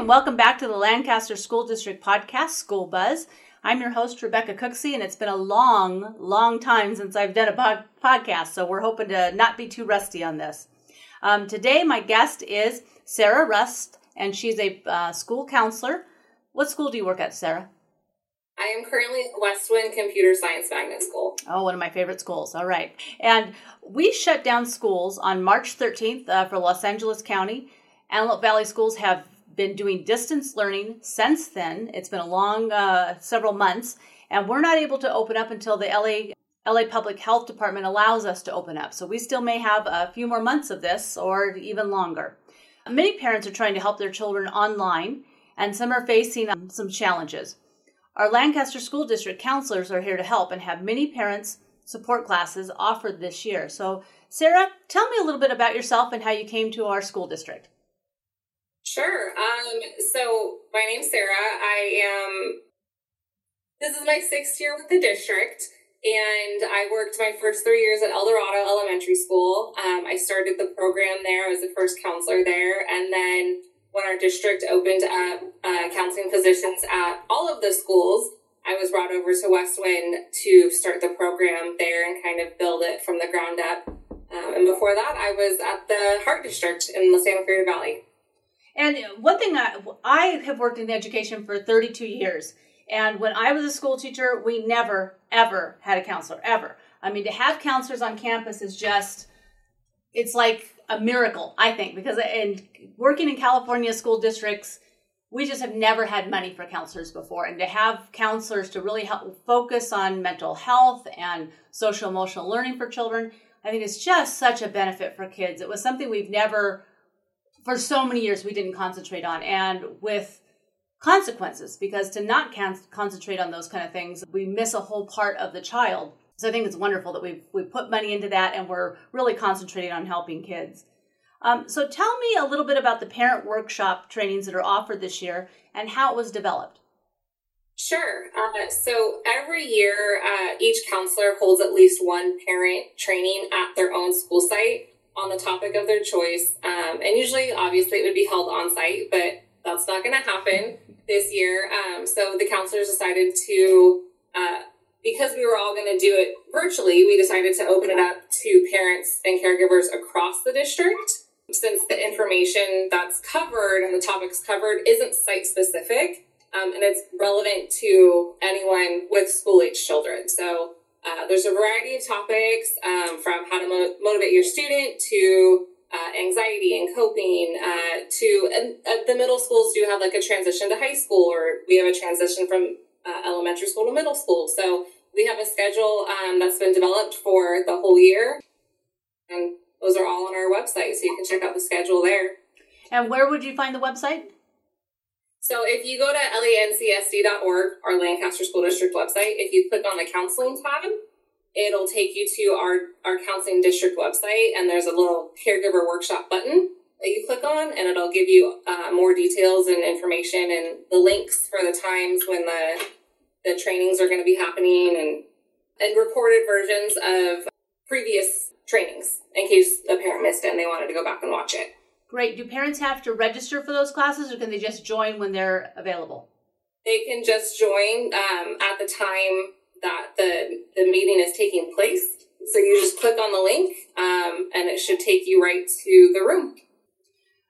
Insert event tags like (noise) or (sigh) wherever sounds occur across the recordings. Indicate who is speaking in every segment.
Speaker 1: and welcome back to the Lancaster School District podcast, School Buzz. I'm your host, Rebecca Cooksey, and it's been a long, long time since I've done a pod- podcast, so we're hoping to not be too rusty on this. Um, today, my guest is Sarah Rust, and she's a uh, school counselor. What school do you work at, Sarah?
Speaker 2: I am currently at Westwind Computer Science Magnet School.
Speaker 1: Oh, one of my favorite schools. All right. And we shut down schools on March 13th uh, for Los Angeles County. Antelope Valley schools have been doing distance learning since then. It's been a long uh, several months, and we're not able to open up until the LA LA Public Health Department allows us to open up. So we still may have a few more months of this or even longer. Many parents are trying to help their children online, and some are facing um, some challenges. Our Lancaster School District counselors are here to help and have many parents support classes offered this year. So, Sarah, tell me a little bit about yourself and how you came to our school district.
Speaker 2: Sure. Um, so, my name's Sarah. I am, this is my sixth year with the district, and I worked my first three years at Eldorado Elementary School. Um, I started the program there, I was the first counselor there, and then when our district opened up uh, counseling positions at all of the schools, I was brought over to Westwind to start the program there and kind of build it from the ground up. Um, and before that, I was at the Hart District in the Santa Fe Valley.
Speaker 1: And one thing I, I have worked in education for 32 years. And when I was a school teacher, we never, ever had a counselor, ever. I mean, to have counselors on campus is just, it's like a miracle, I think, because and working in California school districts, we just have never had money for counselors before. And to have counselors to really help focus on mental health and social emotional learning for children, I think it's just such a benefit for kids. It was something we've never, for so many years, we didn't concentrate on. And with consequences, because to not can- concentrate on those kind of things, we miss a whole part of the child. So I think it's wonderful that we've, we put money into that and we're really concentrating on helping kids. Um, so tell me a little bit about the parent workshop trainings that are offered this year and how it was developed.
Speaker 2: Sure. Uh, so every year, uh, each counselor holds at least one parent training at their own school site on the topic of their choice. Um, and usually, obviously, it would be held on site, but that's not going to happen this year. Um, so the counselors decided to, uh, because we were all going to do it virtually, we decided to open it up to parents and caregivers across the district since the information that's covered and the topics covered isn't site specific um, and it's relevant to anyone with school age children. So uh, there's a variety of topics um, from how to mo- motivate your student to uh, anxiety and coping uh, to and uh, the middle schools do have like a transition to high school or we have a transition from uh, elementary school to middle school. So we have a schedule um, that's been developed for the whole year. And those are all on our website, so you can check out the schedule there.
Speaker 1: And where would you find the website?
Speaker 2: So if you go to lancsd.org, our Lancaster School District website, if you click on the counseling tab, it'll take you to our, our counseling district website, and there's a little caregiver workshop button that you click on, and it'll give you uh, more details and information and the links for the times when the the trainings are going to be happening and and recorded versions of previous trainings in case a parent missed it and they wanted to go back and watch it.
Speaker 1: Great. Do parents have to register for those classes or can they just join when they're available?
Speaker 2: They can just join um, at the time that the, the meeting is taking place. So you just click on the link um, and it should take you right to the room.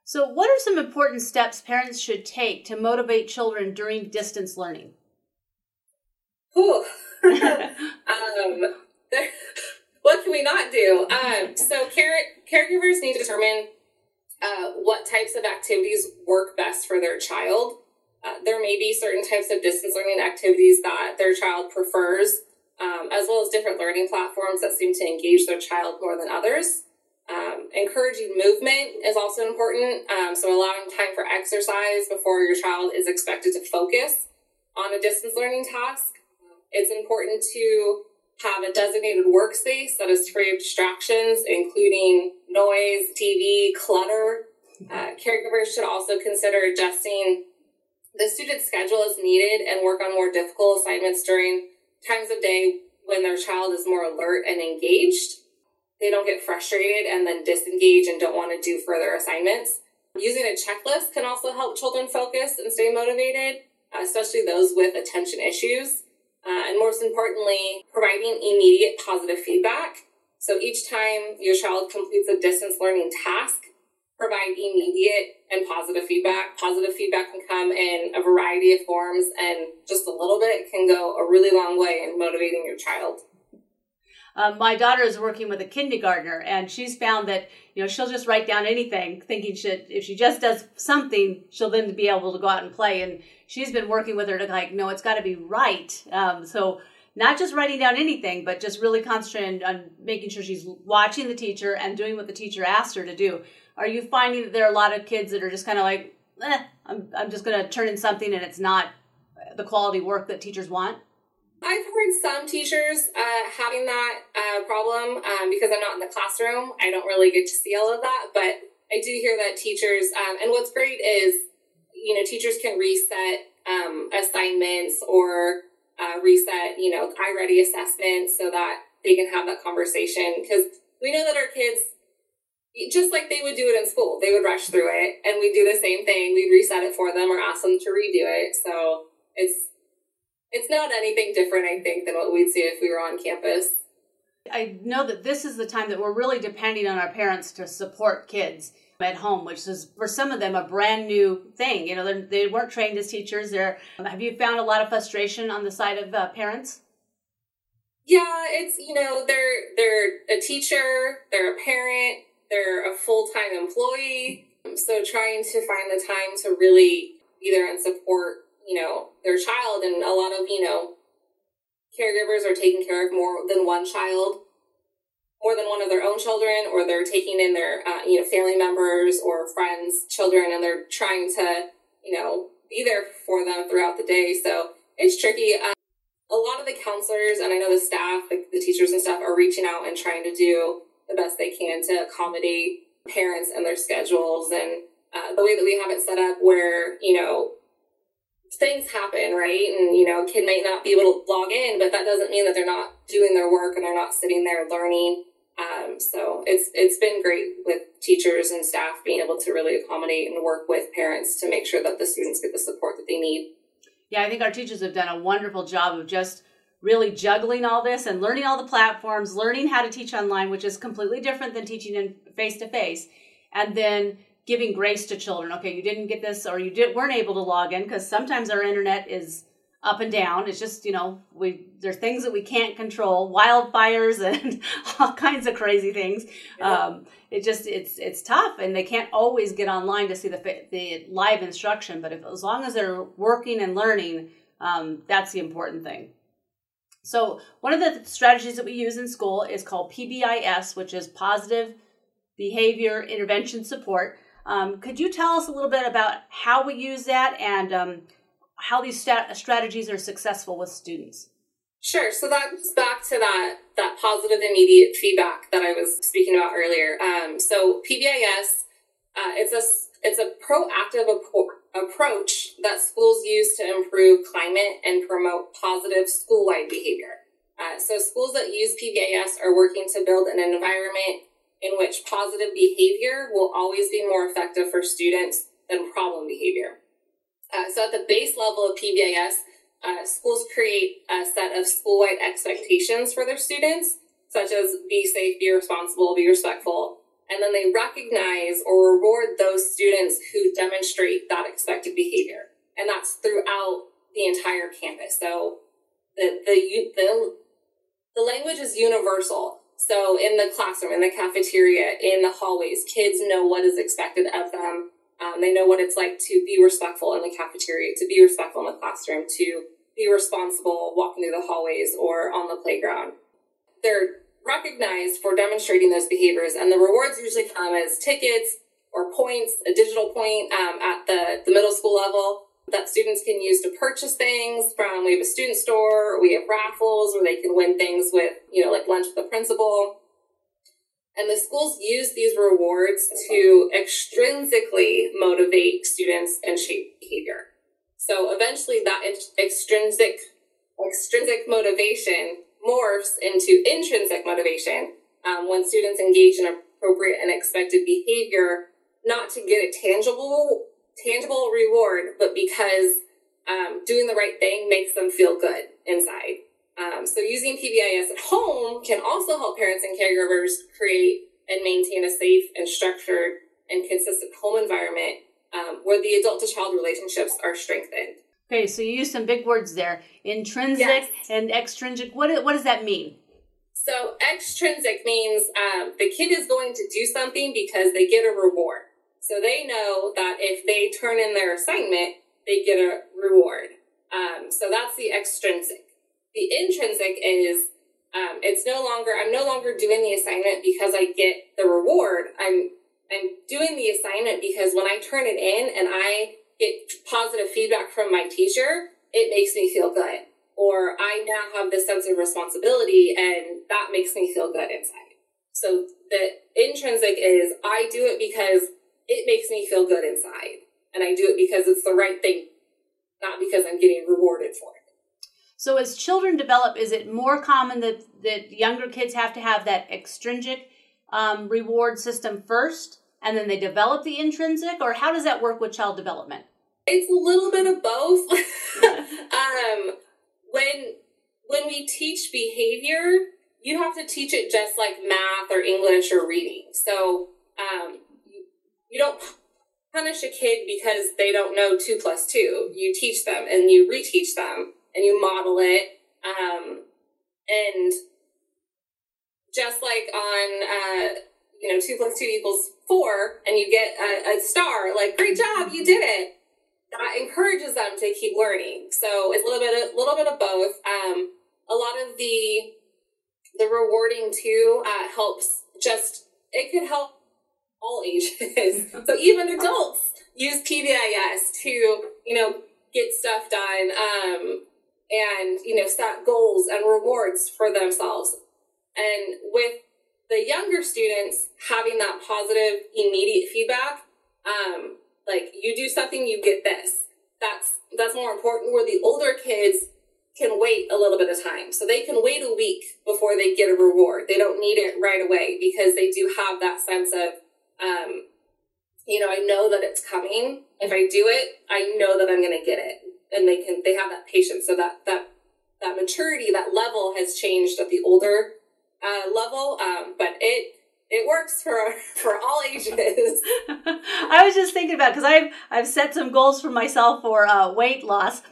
Speaker 1: So, what are some important steps parents should take to motivate children during distance learning? (laughs) (laughs)
Speaker 2: Um, (laughs) what can we not do? Um, so care, caregivers need to determine uh, what types of activities work best for their child. Uh, there may be certain types of distance learning activities that their child prefers, um, as well as different learning platforms that seem to engage their child more than others. Um, encouraging movement is also important. Um, so allowing time for exercise before your child is expected to focus on a distance learning task. It's important to have a designated workspace that is free of distractions, including noise, TV, clutter. Uh, caregivers should also consider adjusting the student's schedule as needed and work on more difficult assignments during times of day when their child is more alert and engaged. They don't get frustrated and then disengage and don't want to do further assignments. Using a checklist can also help children focus and stay motivated, especially those with attention issues. Uh, and most importantly, providing immediate positive feedback. So each time your child completes a distance learning task, provide immediate and positive feedback. Positive feedback can come in a variety of forms, and just a little bit can go a really long way in motivating your child.
Speaker 1: Um, my daughter is working with a kindergartner, and she's found that you know she'll just write down anything, thinking she if she just does something, she'll then be able to go out and play. And she's been working with her to like, no, it's got to be right. Um, so not just writing down anything, but just really concentrating on making sure she's watching the teacher and doing what the teacher asked her to do. Are you finding that there are a lot of kids that are just kind of like, eh, I'm I'm just going to turn in something and it's not the quality work that teachers want?
Speaker 2: I've heard some teachers uh, having that uh, problem um, because I'm not in the classroom. I don't really get to see all of that, but I do hear that teachers, um, and what's great is, you know, teachers can reset um, assignments or uh, reset, you know, iReady assessments so that they can have that conversation because we know that our kids, just like they would do it in school, they would rush through it, and we do the same thing. We'd reset it for them or ask them to redo it. So it's it's not anything different, I think, than what we'd see if we were on campus.
Speaker 1: I know that this is the time that we're really depending on our parents to support kids at home, which is for some of them a brand new thing. You know, they weren't trained as teachers. There, have you found a lot of frustration on the side of uh, parents?
Speaker 2: Yeah, it's you know they're they're a teacher, they're a parent, they're a full time employee. So trying to find the time to really be there and support you know, their child. And a lot of, you know, caregivers are taking care of more than one child, more than one of their own children, or they're taking in their, uh, you know, family members or friends' children, and they're trying to, you know, be there for them throughout the day. So it's tricky. Um, a lot of the counselors and I know the staff, like the teachers and stuff, are reaching out and trying to do the best they can to accommodate parents and their schedules and uh, the way that we have it set up where you know things happen, right? And, you know, a kid might not be able to log in, but that doesn't mean that they're not doing their work and they're not sitting there learning. Um, so it's it's been great with teachers and staff being able to really accommodate and work with parents to make sure that the students get the support that they need.
Speaker 1: Yeah, I think our teachers have done a wonderful job of just really juggling all this and learning all the platforms, learning how to teach online, which is completely different than teaching in face to face, and then giving grace to children. Okay, you didn't get this or you did, weren't able to log in because sometimes our internet is up and down. It's just, you know, we there are things that we can't control, wildfires (laughs) and all kinds of crazy things. Yeah. Um, it just it's it's tough, and they can't always get online to see the the live instruction. But if, as long as they're working and learning, um, that's the important thing. So one of the strategies that we use in school is called PBIS, which is Positive Behavior Intervention Support. Um, could you tell us a little bit about how we use that and um, how these stat- strategies are successful with students?
Speaker 2: Sure. So that goes back to that that positive immediate feedback that I was speaking about earlier. Um, so PBIS, uh, it's a it's a proactive ap- approach that schools use to improve climate and promote positive school wide behavior. Uh, so schools that use PBIS are working to build an environment in which positive behavior will always be more effective for students than problem behavior. Uh, so at the base level of PBIS, uh, schools create a set of school-wide expectations for their students, such as be safe, be responsible, be respectful, and then they recognize or reward those students who demonstrate that expected behavior. And that's throughout the entire campus. So the, the, the, the language is universal. So in the classroom, in the cafeteria, in the hallways, kids know what is expected of them. Um, they know what it's like to be respectful in the cafeteria, to be respectful in the classroom, to be responsible walking through the hallways or on the playground. They're recognized for demonstrating those behaviors, and the rewards usually come as tickets or points, a digital point um, at the, the middle school level that students can use to purchase things from. We have a student store, we have raffles where they can win things with, you know, like lunch with the principal. And the schools use these rewards to extrinsically motivate students and shape behavior. So eventually that extrinsic extrinsic motivation morphs into intrinsic motivation um, when students engage in appropriate and expected behavior not to get a tangible tangible reward, but because um, doing the right thing makes them feel good inside. Um, so using PBIS at home can also help parents and caregivers create and maintain a safe and structured and consistent home environment um, where the adult to child relationships are strengthened.
Speaker 1: Okay, so you use some big words there intrinsic yes. and extrinsic. What, what does that mean?
Speaker 2: So, extrinsic means um, the kid is going to do something because they get a reward. So, they know that if they turn in their assignment, they get a reward. Um, so, that's the extrinsic. The intrinsic is um, it's no longer I'm no longer doing the assignment because I get the reward. I'm I'm doing the assignment because when I turn it in and I get positive feedback from my teacher, it makes me feel good. Or I now have this sense of responsibility and that makes me feel good inside. So the intrinsic is I do it because it makes me feel good inside. And I do it because it's the right thing, not because I'm getting rewarded for it.
Speaker 1: So as children develop, is it more common that, that younger kids have to have that extrinsic um, reward system first and then they develop the intrinsic or how does that work with child development?
Speaker 2: It's a little bit of both. (laughs) (laughs) um, when when we teach behavior, you have to teach it just like math or English or reading. So um, you don't punish a kid because they don't know two plus two. You teach them and you reteach them and you model it. Um, and just like on, uh, you know, two plus two equals four, and you get a, a star, like, great job, you did it that encourages them to keep learning. So it's a little bit, a little bit of both. Um, a lot of the the rewarding too uh, helps. Just it could help all ages. (laughs) so even adults use PBIS to you know get stuff done um, and you know set goals and rewards for themselves. And with the younger students having that positive immediate feedback, um, like you do something, you get this. That's that's more important. Where the older kids can wait a little bit of time, so they can wait a week before they get a reward. They don't need it right away because they do have that sense of, um, you know, I know that it's coming. If I do it, I know that I'm going to get it, and they can they have that patience. So that that that maturity, that level has changed at the older uh, level, um, but it it works for (laughs) for all ages. (laughs)
Speaker 1: I was just thinking about because I've I've set some goals for myself for uh, weight loss,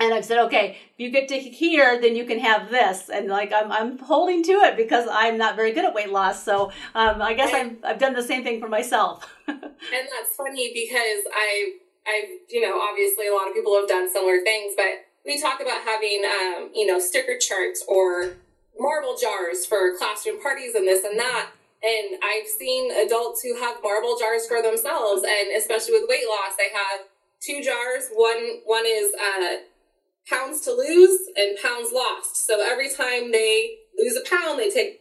Speaker 1: and I've said, okay, if you get to here, then you can have this, and like I'm I'm holding to it because I'm not very good at weight loss. So um, I guess I've I've done the same thing for myself. (laughs)
Speaker 2: and that's funny because I I've you know obviously a lot of people have done similar things, but we talk about having um, you know sticker charts or marble jars for classroom parties and this and that and I've seen adults who have marble jars for themselves, and especially with weight loss, they have two jars. One one is uh, pounds to lose and pounds lost. So every time they lose a pound, they take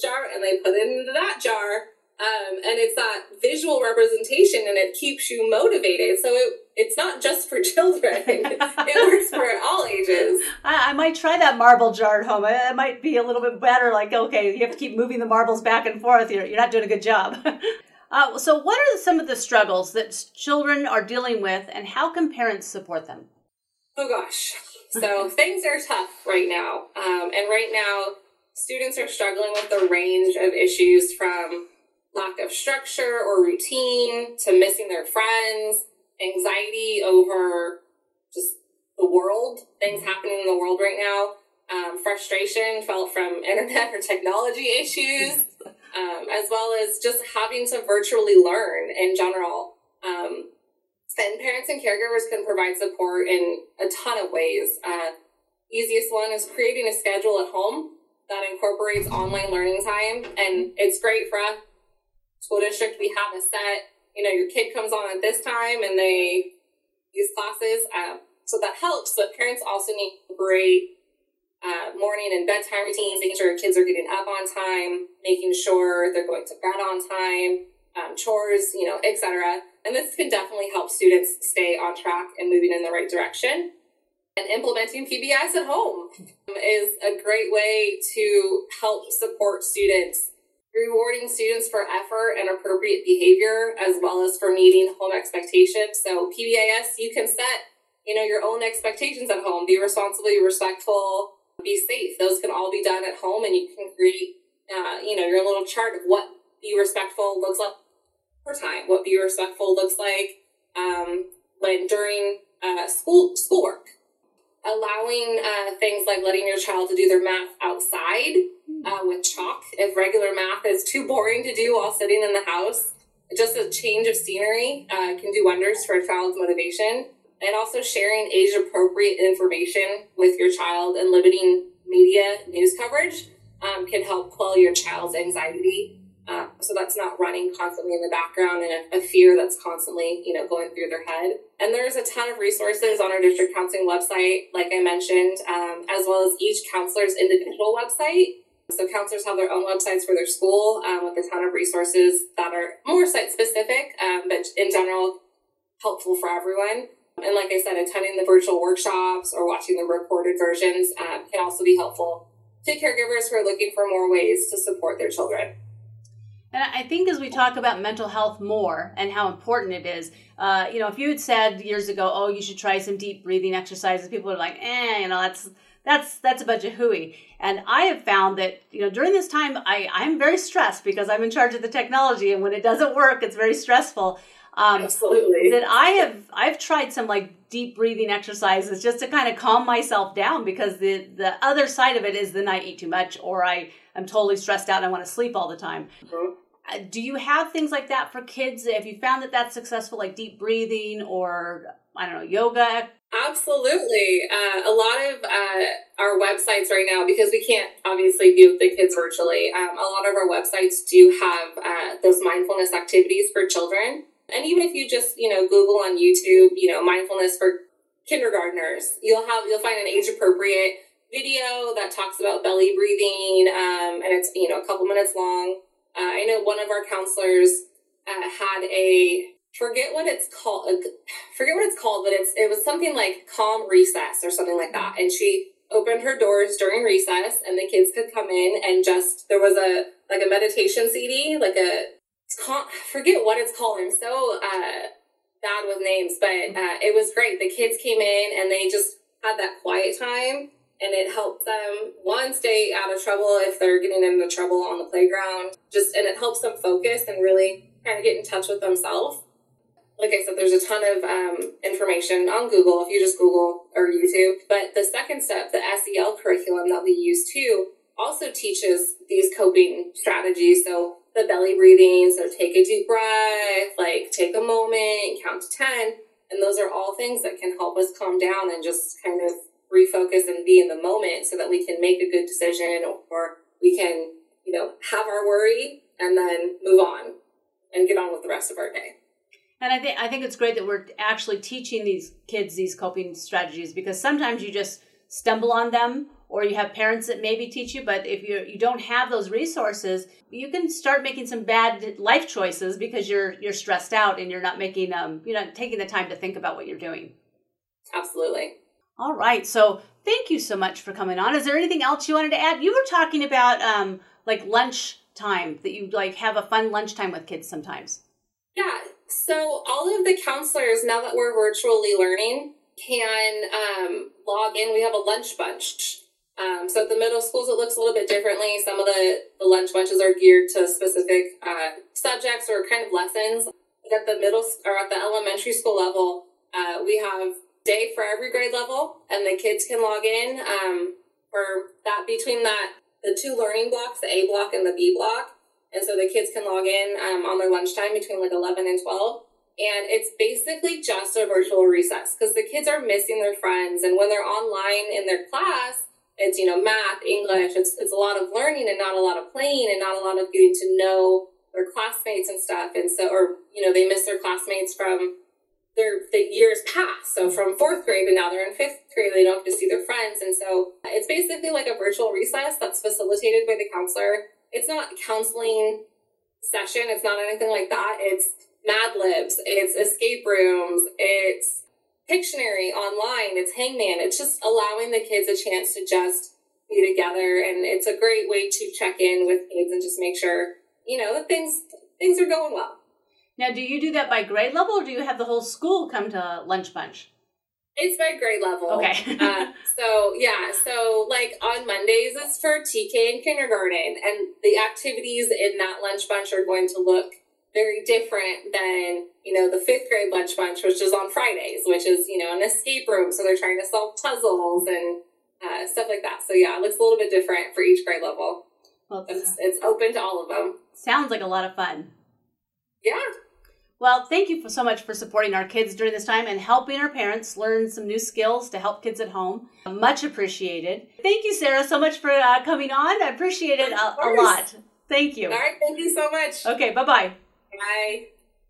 Speaker 2: jar and they put it into that jar. Um, and it's that visual representation, and it keeps you motivated. So it it's not just for (laughs) children. (laughs) it works for all ages.
Speaker 1: I, I, might try that marble jar at home. It might be a little bit better. Like, okay, you have to keep moving the marbles back and forth. You're, you're not doing a good job. (laughs) uh, so, what are some of the struggles that children are dealing with, and how can parents support them?
Speaker 2: Oh gosh, so things are tough right now, um, and right now students are struggling with a range of issues from lack of structure or routine to missing their friends anxiety over just the world, things happening in the world right now, um, frustration felt from (laughs) internet or technology issues, (laughs) um, as well as just having to virtually learn in general. Um, and parents and caregivers can provide support in a ton of ways. Uh, easiest one is creating a schedule at home that incorporates online learning time, and it's great for us. School district, we have a set you know, your kid comes on at this time and they use classes. Um, so that helps, but parents also need great uh, morning and bedtime routines, making sure kids are getting up on time, making sure they're going to bed on time, um, chores, you know, etc. And this can definitely help students stay on track and moving in the right direction. And implementing PBIS at home is a great way to help support students rewarding students for effort and appropriate behavior as well as for meeting home expectations. So PBIS, you can set, you know, your own expectations at home. Be responsible, be respectful, be safe. Those can all be done at home and you can create, uh, you know, your little chart of what be respectful looks like for time, what be respectful looks like um, when during uh, school schoolwork. Allowing uh, things like letting your child to do their math outside uh, with chalk. If regular math is too boring to do while sitting in the house, just a change of scenery uh, can do wonders for a child's motivation. And also sharing age appropriate information with your child and limiting media news coverage um, can help quell your child's anxiety. Uh, so that's not running constantly in the background and a, a, fear that's constantly, you know, going through their head. And there's a ton of resources on our district counseling website, like I mentioned, um, as well as each counselor's individual website so counselors have their own websites for their school um, with a ton of resources that are more site specific, um, but in general helpful for everyone. And like I said, attending the virtual workshops or watching the recorded versions um, can also be helpful to caregivers who are looking for more ways to support their children.
Speaker 1: And I think as we talk about mental health more and how important it is, uh, you know, if you had said years ago, oh, you should try some deep breathing exercises, people are like, eh, you know, that's that's that's a bunch of hooey. And I have found that you know during this time I I'm very stressed because I'm in charge of the technology, and when it doesn't work, it's very stressful.
Speaker 2: Um, Absolutely.
Speaker 1: That I have I've tried some like deep breathing exercises just to kind of calm myself down because the the other side of it is then I eat too much or I am totally stressed out and I want to sleep all the time. Mm-hmm. Uh, do you have things like that for kids? Have you found that that's successful, like deep breathing or I don't know yoga
Speaker 2: Absolutely. Uh, a lot of uh, our websites right now, because we can't obviously view the kids virtually, um, a lot of our websites do have uh, those mindfulness activities for children. And even if you just, you know, Google on YouTube, you know, mindfulness for kindergartners, you'll have, you'll find an age appropriate video that talks about belly breathing. Um, and it's, you know, a couple minutes long. Uh, I know one of our counselors uh, had a forget what it's called forget what it's called but it's it was something like calm recess or something like that and she opened her doors during recess and the kids could come in and just there was a like a meditation cd like a called, forget what it's called i'm so uh bad with names but uh, it was great the kids came in and they just had that quiet time and it helped them one stay out of trouble if they're getting into trouble on the playground just and it helps them focus and really kind of get in touch with themselves like I said, there's a ton of um, information on Google if you just Google or YouTube. But the second step, the SEL curriculum that we use too, also teaches these coping strategies. So the belly breathing, so take a deep breath, like take a moment, count to 10. And those are all things that can help us calm down and just kind of refocus and be in the moment so that we can make a good decision or we can, you know, have our worry and then move on and get on with the rest of our day.
Speaker 1: And I think I think it's great that we're actually teaching these kids these coping strategies because sometimes you just stumble on them or you have parents that maybe teach you but if you you don't have those resources you can start making some bad life choices because you're you're stressed out and you're not making um you know taking the time to think about what you're doing.
Speaker 2: Absolutely.
Speaker 1: All right. So thank you so much for coming on. Is there anything else you wanted to add? You were talking about um like lunch time that you like have a fun lunchtime with kids sometimes.
Speaker 2: Yeah. So all of the counselors, now that we're virtually learning, can um, log in. We have a lunch bunch. Um, so at the middle schools, it looks a little bit differently. Some of the, the lunch bunches are geared to specific uh, subjects or kind of lessons. But at the middle or at the elementary school level, uh, we have day for every grade level, and the kids can log in um, for that between that the two learning blocks, the A block and the B block. And so the kids can log in um, on their lunchtime between like 11 and 12. And it's basically just a virtual recess because the kids are missing their friends. And when they're online in their class, it's, you know, math, English, it's, it's a lot of learning and not a lot of playing and not a lot of getting to know their classmates and stuff. And so, or, you know, they miss their classmates from their the years past. So from fourth grade and now they're in fifth grade, they don't get to see their friends. And so it's basically like a virtual recess that's facilitated by the counselor it's not counseling session. It's not anything like that. It's Mad Libs. It's escape rooms. It's Pictionary online. It's Hangman. It's just allowing the kids a chance to just be together. And it's a great way to check in with kids and just make sure you know, things things are going well.
Speaker 1: Now, do you do that by grade level, or do you have the whole school come to lunch bunch?
Speaker 2: It's by grade level.
Speaker 1: Okay. (laughs)
Speaker 2: uh, so yeah, so like on Mondays it's for TK and kindergarten, and the activities in that lunch bunch are going to look very different than you know the fifth grade lunch bunch, which is on Fridays, which is you know an escape room. So they're trying to solve puzzles and uh, stuff like that. So yeah, it looks a little bit different for each grade level. Well, it's, it's open to all of them.
Speaker 1: Sounds like a lot of fun.
Speaker 2: Yeah.
Speaker 1: Well, thank you so much for supporting our kids during this time and helping our parents learn some new skills to help kids at home. Much appreciated. Thank you, Sarah, so much for uh, coming on. I appreciate it a, a lot. Thank you.
Speaker 2: All right. Thank you so much.
Speaker 1: Okay. Bye-bye.
Speaker 2: Bye.